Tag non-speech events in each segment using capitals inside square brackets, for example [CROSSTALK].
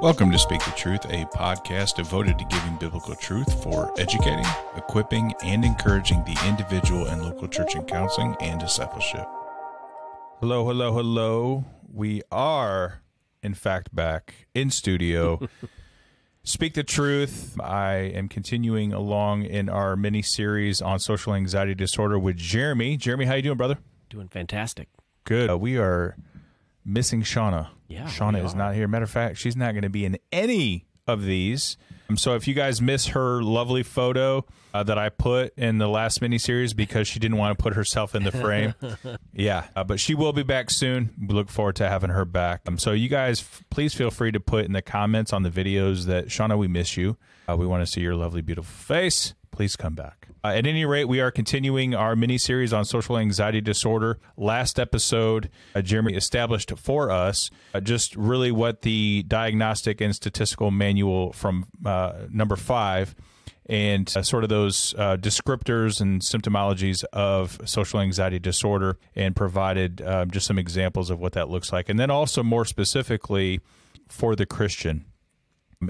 Welcome to Speak the Truth, a podcast devoted to giving biblical truth for educating, equipping, and encouraging the individual and local church in counseling and discipleship. Hello, hello, hello. We are, in fact, back in studio. [LAUGHS] Speak the Truth. I am continuing along in our mini series on social anxiety disorder with Jeremy. Jeremy, how you doing, brother? Doing fantastic. Good. Uh, we are missing Shauna. Yeah, Shauna is not here. Matter of fact, she's not going to be in any of these. Um, so if you guys miss her lovely photo uh, that I put in the last miniseries because she didn't want to put herself in the frame, [LAUGHS] yeah, uh, but she will be back soon. We look forward to having her back. Um, so you guys, f- please feel free to put in the comments on the videos that Shauna, we miss you. Uh, we want to see your lovely, beautiful face. Please come back. Uh, at any rate, we are continuing our mini series on social anxiety disorder. Last episode, uh, Jeremy established for us uh, just really what the diagnostic and statistical manual from uh, number five and uh, sort of those uh, descriptors and symptomologies of social anxiety disorder and provided uh, just some examples of what that looks like. And then also more specifically for the Christian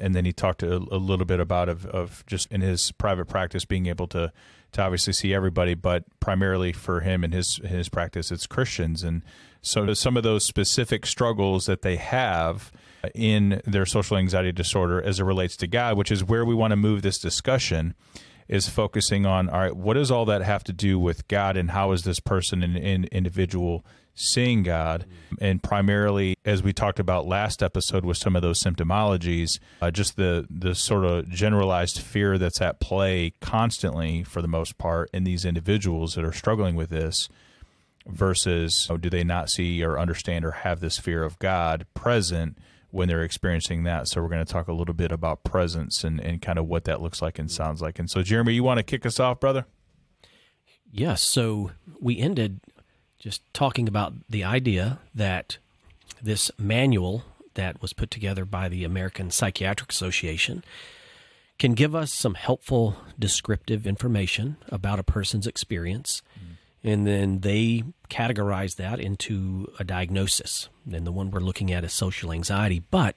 and then he talked a, a little bit about of, of just in his private practice being able to to obviously see everybody, but primarily for him and his his practice, it's Christians, and so some of those specific struggles that they have in their social anxiety disorder as it relates to God, which is where we want to move this discussion. Is focusing on all right. What does all that have to do with God, and how is this person and in, individual seeing God, and primarily, as we talked about last episode with some of those symptomologies, uh, just the the sort of generalized fear that's at play constantly, for the most part, in these individuals that are struggling with this, versus oh, do they not see or understand or have this fear of God present when they're experiencing that? So we're going to talk a little bit about presence and and kind of what that looks like and sounds like. And so, Jeremy, you want to kick us off, brother? Yes. So we ended just talking about the idea that this manual that was put together by the American Psychiatric Association can give us some helpful descriptive information about a person's experience. Mm. And then they categorize that into a diagnosis. And the one we're looking at is social anxiety. But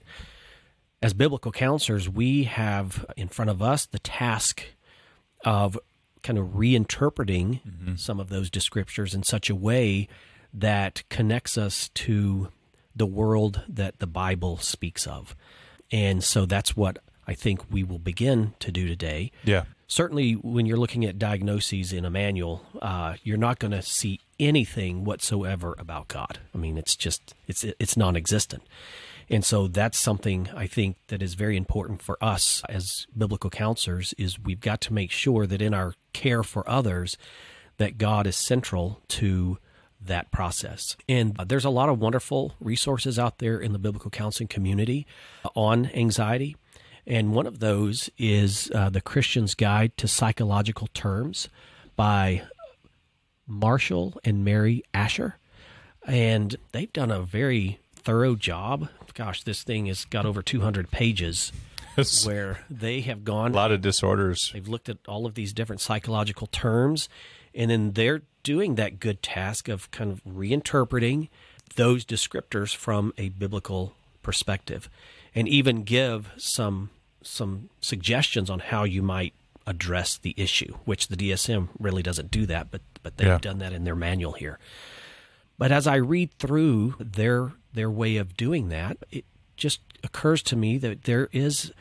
as biblical counselors, we have in front of us the task of kind of reinterpreting some of those descriptors in such a way that connects us to the world that the Bible speaks of. And so that's what I think we will begin to do today. Yeah. Certainly, when you're looking at diagnoses in a manual, uh, you're not going to see anything whatsoever about God. I mean, it's just it's it's non-existent. And so that's something I think that is very important for us as biblical counselors is we've got to make sure that in our care for others that God is central to that process. And uh, there's a lot of wonderful resources out there in the biblical counseling community on anxiety. And one of those is uh, The Christian's Guide to Psychological Terms by Marshall and Mary Asher. And they've done a very thorough job. Gosh, this thing has got over 200 pages where they have gone A lot of disorders. They've looked at all of these different psychological terms, and then they're doing that good task of kind of reinterpreting those descriptors from a biblical perspective, and even give some some suggestions on how you might address the issue. Which the DSM really doesn't do that, but but they've Yeah. done that in their manual here. But as I read through their their way of doing that, it just occurs to me that there is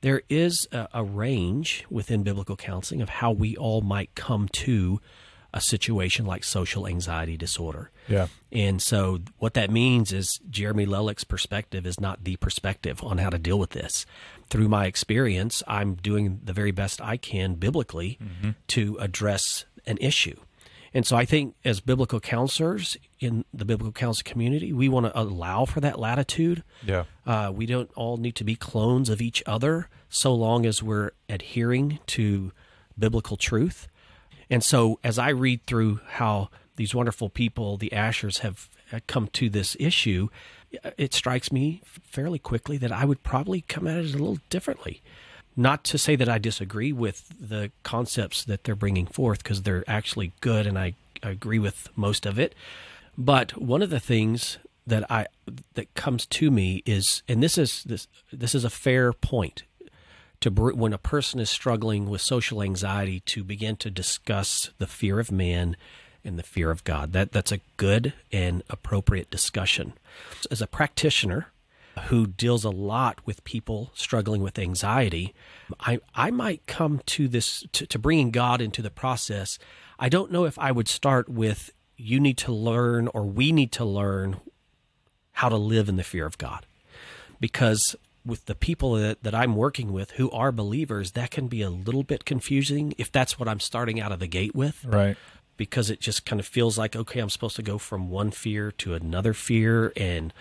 there is a, a range within biblical counseling of how we all might come to a situation like social anxiety disorder. Yeah. And so what that means is Jeremy Lelek's perspective is not the perspective on how to deal with this. Through my experience, I'm doing the very best I can biblically mm-hmm. to address an issue. And so I think as biblical counselors in the biblical counsel community, we want to allow for that latitude. Yeah. Uh, we don't all need to be clones of each other so long as we're adhering to biblical truth. And so as I read through how these wonderful people, the Ashers, have come to this issue, it strikes me fairly quickly that I would probably come at it a little differently. Not to say that I disagree with the concepts that they're bringing forth, because they're actually good and I, I agree with most of it. But one of the things that I that comes to me is, and this is this this is a fair point to when a person is struggling with social anxiety to begin to discuss the fear of man and the fear of God. That that's a good and appropriate discussion. As a practitioner who deals a lot with people struggling with anxiety, I I might come to this to, to bringing God into the process. I don't know if I would start with you need to learn or we need to learn how to live in the fear of God. Because with the people that, that I'm working with who are believers, that can be a little bit confusing if that's what I'm starting out of the gate with. Right. Because it just kind of feels like, okay, I'm supposed to go from one fear to another fear. And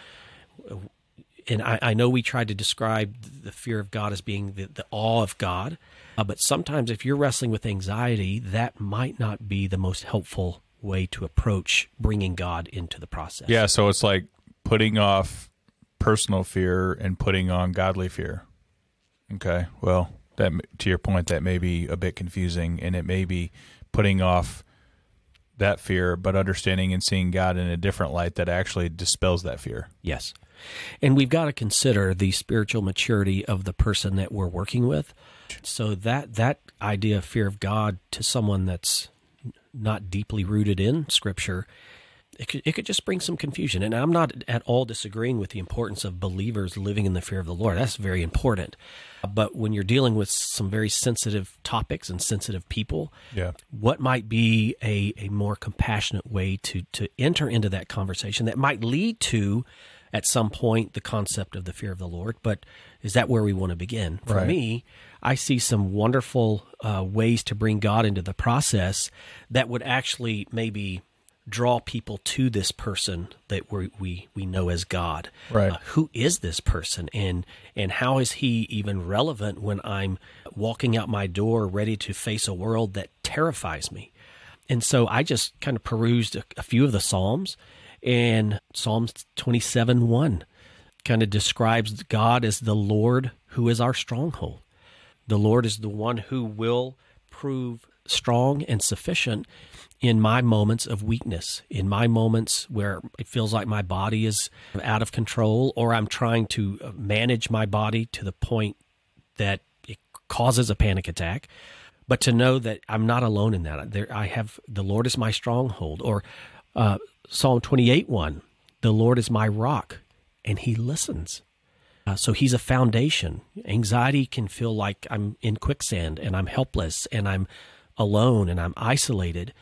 and I, I know we tried to describe the fear of God as being the, the awe of God. Uh, but sometimes if you're wrestling with anxiety, that might not be the most helpful way to approach bringing God into the process. Yeah, so it's like putting off personal fear and putting on godly fear. Okay, well, that to your point, that may be a bit confusing, and it may be putting off that fear, but understanding and seeing God in a different light that actually dispels that fear. Yes. And we've got to consider the spiritual maturity of the person that we're working with. So that that idea of fear of God to someone that's not deeply rooted in Scripture, it could, it could just bring some confusion. And I'm not at all disagreeing with the importance of believers living in the fear of the Lord. That's very important. But when you're dealing with some very sensitive topics and sensitive people, yeah. what might be a, a more compassionate way to, to enter into that conversation that might lead to, at some point, the concept of the fear of the Lord? But is that where we want to begin? For right. me, I see some wonderful uh, ways to bring God into the process that would actually maybe draw people to this person that we we, we know as God. Right. Uh, who is this person, and and how is he even relevant when I'm walking out my door, ready to face a world that terrifies me? And so I just kind of perused a, a few of the Psalms, and Psalms twenty seven one kind of describes God as the Lord who is our stronghold. The Lord is the one who will prove strong and sufficient in my moments of weakness, in my moments where it feels like my body is out of control, or I'm trying to uh, manage my body to the point that it causes a panic attack. But to know that I'm not alone in that. There, I have the Lord is my stronghold, or uh, Psalm 28 1, the Lord is my rock, and He listens. Uh, so he's a foundation. Anxiety can feel like I'm in quicksand and I'm helpless and I'm alone and I'm isolated.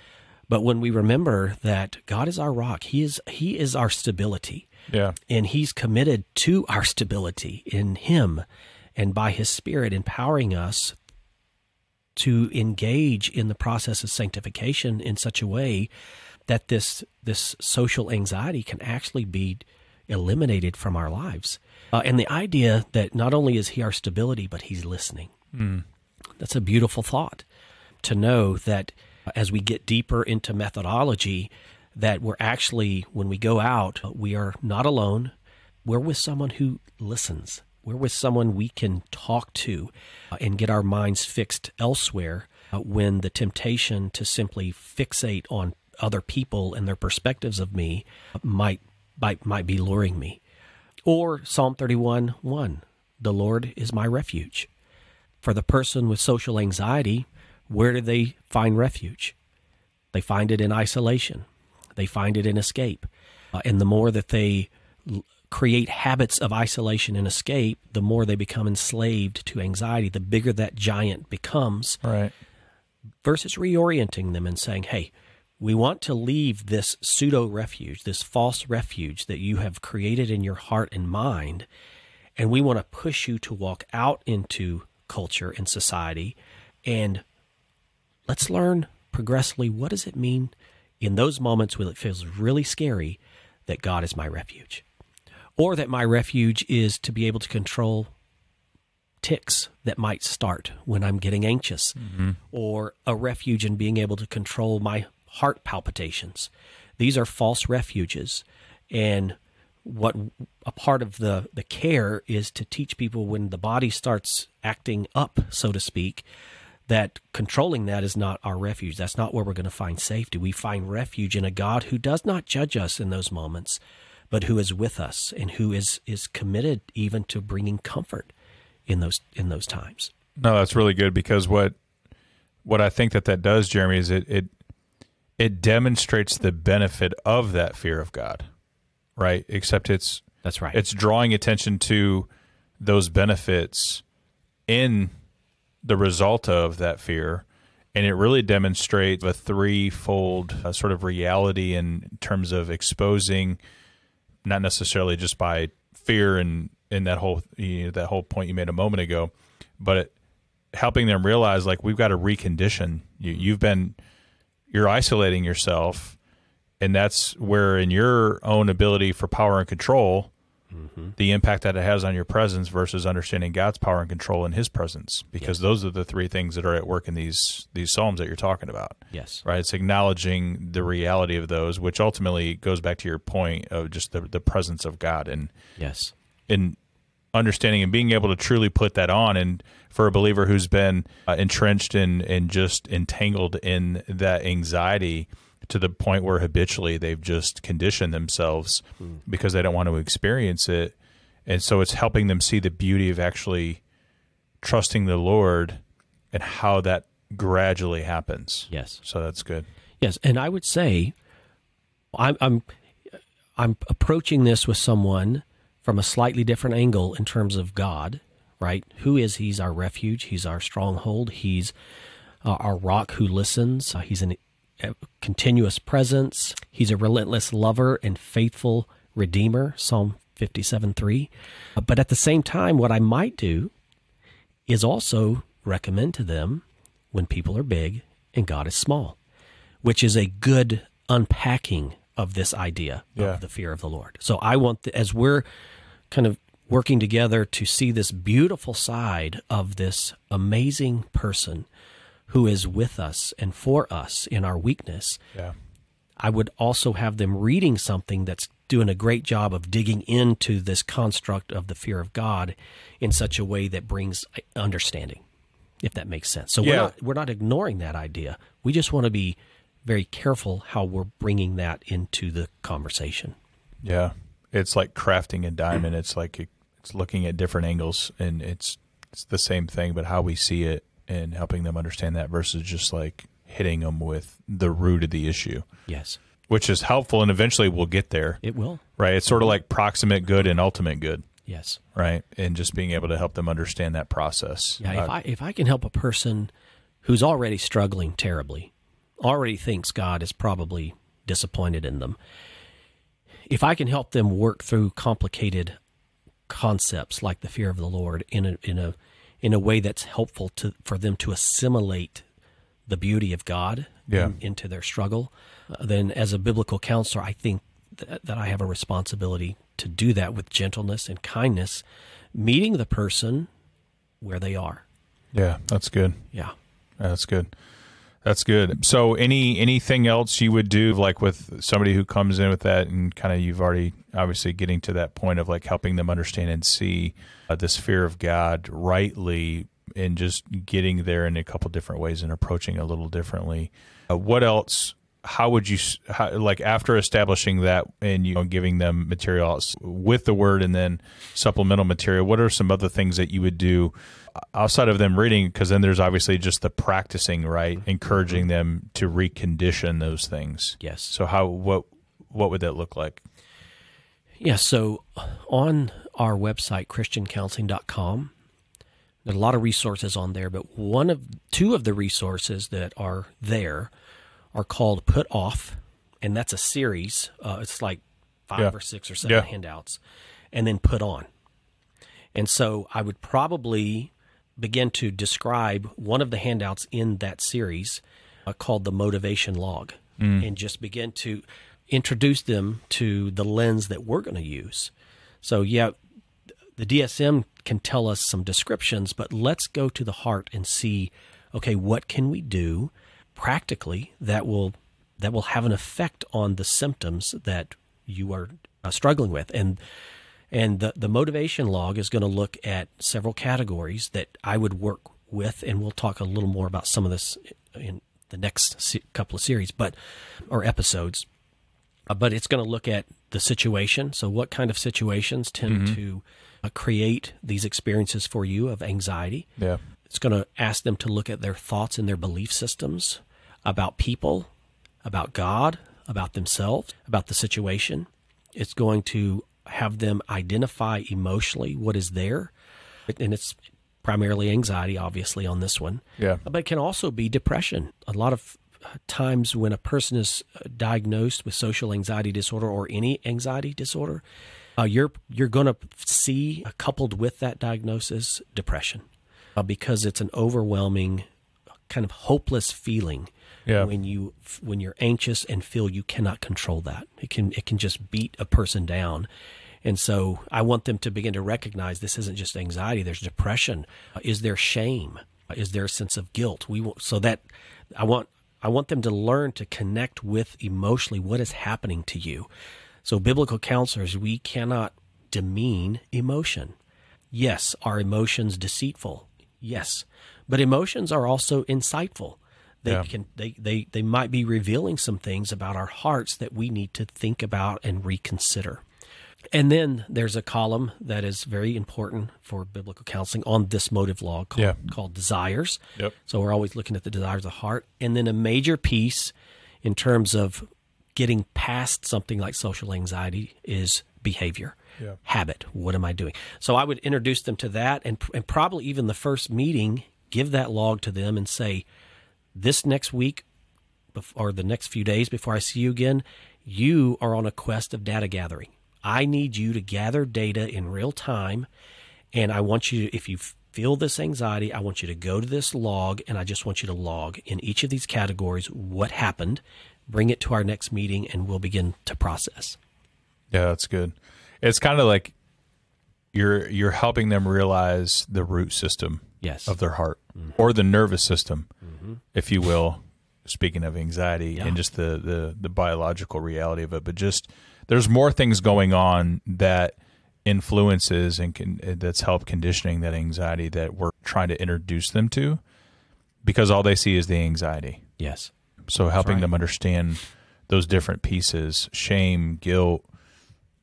But when we remember that God is our rock, He is He is our stability. Yeah. And He's committed to our stability in Him and by His Spirit empowering us to engage in the process of sanctification in such a way that this this social anxiety can actually be eliminated from our lives. Uh, and the idea that not only is he our stability, but he's listening. Mm. That's a beautiful thought to know that as we get deeper into methodology, that we're actually, when we go out, we are not alone. We're with someone who listens. We're with someone we can talk to uh, and get our minds fixed elsewhere uh, when the temptation to simply fixate on other people and their perspectives of me might might, might be luring me. Or Psalm 31 1, the Lord is my refuge. For the person with social anxiety, where do they find refuge? They find it in isolation, they find it in escape. Uh, and the more that they l- create habits of isolation and escape, the more they become enslaved to anxiety, the bigger that giant becomes. Right. Versus reorienting them and saying, hey, we want to leave this pseudo refuge, this false refuge that you have created in your heart and mind, and we want to push you to walk out into culture and society and let's learn progressively what does it mean in those moments when it feels really scary that God is my refuge or that my refuge is to be able to control tics that might start when I'm getting anxious, mm-hmm. or a refuge in being able to control my heart palpitations. These are false refuges. And what a part of the, the care is to teach people when the body starts acting up, so to speak, that controlling that is not our refuge. That's not where we're going to find safety. We find refuge in a God who does not judge us in those moments, but who is with us and who is is committed even to bringing comfort in those in those times. No, that's really good because what what I think that that does, Jeremy, is it it it demonstrates the benefit of that fear of God, right? Except it's That's right. it's drawing attention to those benefits in the result of that fear and it really demonstrates a threefold uh, sort of reality in terms of exposing not necessarily just by fear and in that whole you know, that whole point you made a moment ago but it, helping them realize like we've got to recondition you you've been you're isolating yourself and that's where in your own ability for power and control mm-hmm. the impact that it has on your presence versus understanding God's power and control in his presence because those are the three things that are at work in these these psalms that you're talking about yes. right it's acknowledging the reality of those which ultimately goes back to your point of just the, the presence of God and Yes. in understanding and being able to truly put that on. And for a believer who's been uh, entrenched and and just entangled in that anxiety to the point where habitually they've just conditioned themselves because they don't want to experience it. And so it's helping them see the beauty of actually trusting the lord and how that gradually happens. Yes. so that's good. Yes, and I would say I'm I'm I'm approaching this with someone from a slightly different angle in terms of God, right? Who is he's our refuge, he's our stronghold, he's uh, our rock who listens, uh, he's an, a continuous presence, he's a relentless lover and faithful redeemer, Psalm 57:3. Uh, But at the same time what I might do is also recommend to them when people are big and God is small which is a good unpacking of this idea Yeah. of the fear of the Lord. So I want, the, as we're kind of working together to see this beautiful side of this amazing person who is with us and for us in our weakness, yeah I would also have them reading something that's doing a great job of digging into this construct of the fear of God in such a way that brings uh, understanding, if that makes sense. So we're not we're not ignoring that idea. We just want to be very careful how we're bringing that into the conversation. Yeah, it's like crafting a diamond. It's like it's looking at different angles, and it's it's the same thing, but how we see it and helping them understand that versus just like hitting them with the root of the issue, Yes, which is helpful, and eventually we'll get there. it will. Right? It's sort of like proximate good and ultimate good, Yes. right? And just being able to help them understand that process. Yeah, if Uh, I if I can help a person who's already struggling terribly, already thinks God is probably disappointed in them. If I can help them work through complicated concepts like the fear of the Lord in a in a in a way that's helpful to for them to assimilate the beauty of God Yeah. in- into their struggle, uh, then as a biblical counselor, I think that, that I have a responsibility to do that with gentleness and kindness, meeting the person where they are. yeah, that's good. Yeah. That's good. That's good. So, any anything else you would do, like with somebody who comes in with that, and kind of you've already obviously getting to that point of like helping them understand and see uh, this fear of God rightly, and just getting there in a couple different ways and approaching a little differently. Uh, what else? How would you how, like after establishing that and you know giving them materials with the word and then supplemental material? What are some other things that you would do outside of them reading because then there's obviously just the practicing right encouraging them to recondition those things Yes. so how what what would that look like Yeah. So on our website, ChristianCounseling.com, there's a lot of resources on there, but one of two of the resources that are there are called Put Off, and that's a series. Uh, it's like five Yeah. or six or seven Yeah. handouts, and then Put On. And so I would probably begin to describe one of the handouts in that series uh, called the motivation log and just begin to introduce them to the lens that we're going to use. So, yeah, the DSM can tell us some descriptions, but let's go to the heart and see okay, what can we do practically that will that will have an effect on the symptoms that you are uh, struggling with and and the, the motivation log is going to look at several categories that I would work with, and we'll talk a little more about some of this in the next couple of series, but or episodes. Uh, but it's going to look at the situation. So, what kind of situations tend to uh, create these experiences for you of anxiety? Yeah. It's going to ask them to look at their thoughts and their belief systems about people, about God, about themselves, about the situation. It's going to have them identify emotionally what is there. And it's primarily anxiety, obviously, on this one. Yeah. But it can also be depression. A lot of times when a person is diagnosed with social anxiety disorder or any anxiety disorder, uh, you're you're going to see uh, coupled with that diagnosis depression uh, because it's an overwhelming kind of hopeless feeling Yeah. when you when you're anxious and feel you cannot control that. It can it can just beat a person down. And so I want them to begin to recognize this isn't just anxiety. There's depression. Uh, is there shame? Uh, Is there a sense of guilt? We want, so that I want I want them to learn to connect with emotionally what is happening to you. So biblical counselors, we cannot demean emotion. Yes, are emotions deceitful? Yes. But emotions are also insightful. They Yeah. can they, they they might be revealing some things about our hearts that we need to think about and reconsider. And then there's a column that is very important for biblical counseling on this motive law called, Yeah. called desires. Yep. So we're always looking at the desires of the heart. And then a major piece in terms of getting past something like social anxiety is behavior, Yeah. habit. What am I doing? So I would introduce them to that and, and probably even the first meeting, give that log to them and say, this next week or the next few days before I see you again, you are on a quest of data gathering. I need you to gather data in real time. And I want you, if you feel this anxiety, I want you to go to this log and I just want you to log in each of these categories what happened, bring it to our next meeting, and we'll begin to process. Yeah, that's good. It's kind of like you're you're helping them realize the root system Yes. of their heart mm-hmm. or the nervous system, if you will. Speaking of anxiety Yeah. and just the, the the biological reality of it, but just there's more things going on that influences and can, uh, that's help conditioning that anxiety that we're trying to introduce them to, because all they see is the anxiety. Yes. So helping right. them understand those different pieces, shame, guilt,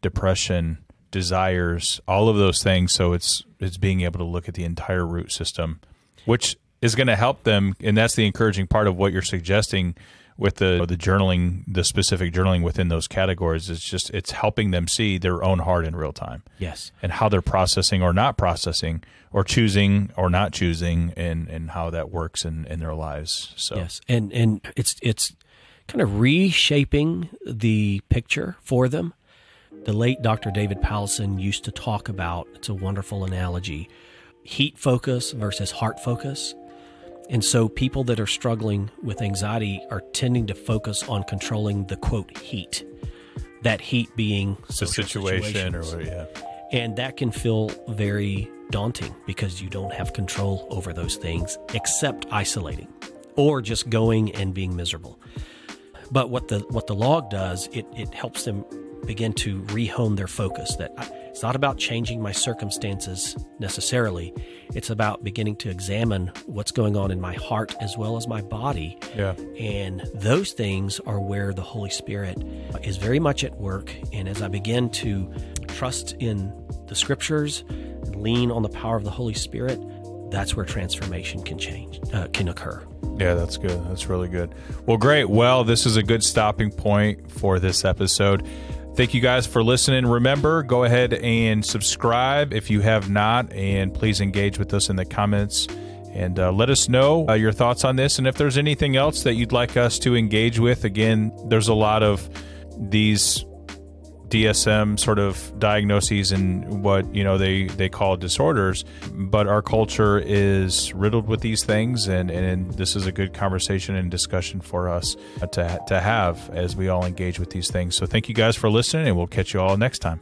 depression, desires, all of those things. So it's it's being able to look at the entire root system, which is going to help them, and that's the encouraging part of what you're suggesting with the the journaling, the specific journaling within those categories. It's just it's helping them see their own heart in real time Yes. and how they're processing or not processing or choosing or not choosing and and how that works in in their lives. So Yes, and and it's it's kind of reshaping the picture for them. The late Dr. David Powlison used to talk about. It's a wonderful analogy: heat focus versus heart focus. And so, people that are struggling with anxiety are tending to focus on controlling the quote heat. That heat being the situation or what, yeah. And that can feel very daunting because you don't have control over those things except isolating or just going and being miserable. But what the what the log does, it, it helps them begin to rehome their focus that I, it's not about changing my circumstances necessarily. It's about beginning to examine what's going on in my heart as well as my body Yeah. and those things are where the Holy Spirit is very much at work. And as I begin to trust in the scriptures lean on the power of the Holy Spirit, that's where transformation can change, uh, can occur. Yeah, that's good. That's really good. Well, great. Well, this is a good stopping point for this episode. Thank you guys for listening. Remember, go ahead and subscribe if you have not, and please engage with us in the comments and uh, let us know uh, your thoughts on this. And if there's anything else that you'd like us to engage with, again, there's a lot of these DSM sort of diagnoses and what you know they they call disorders, but our culture is riddled with these things, and and this is a good conversation and discussion for us to to have as we all engage with these things. So thank you guys for listening, and we'll catch you all next time.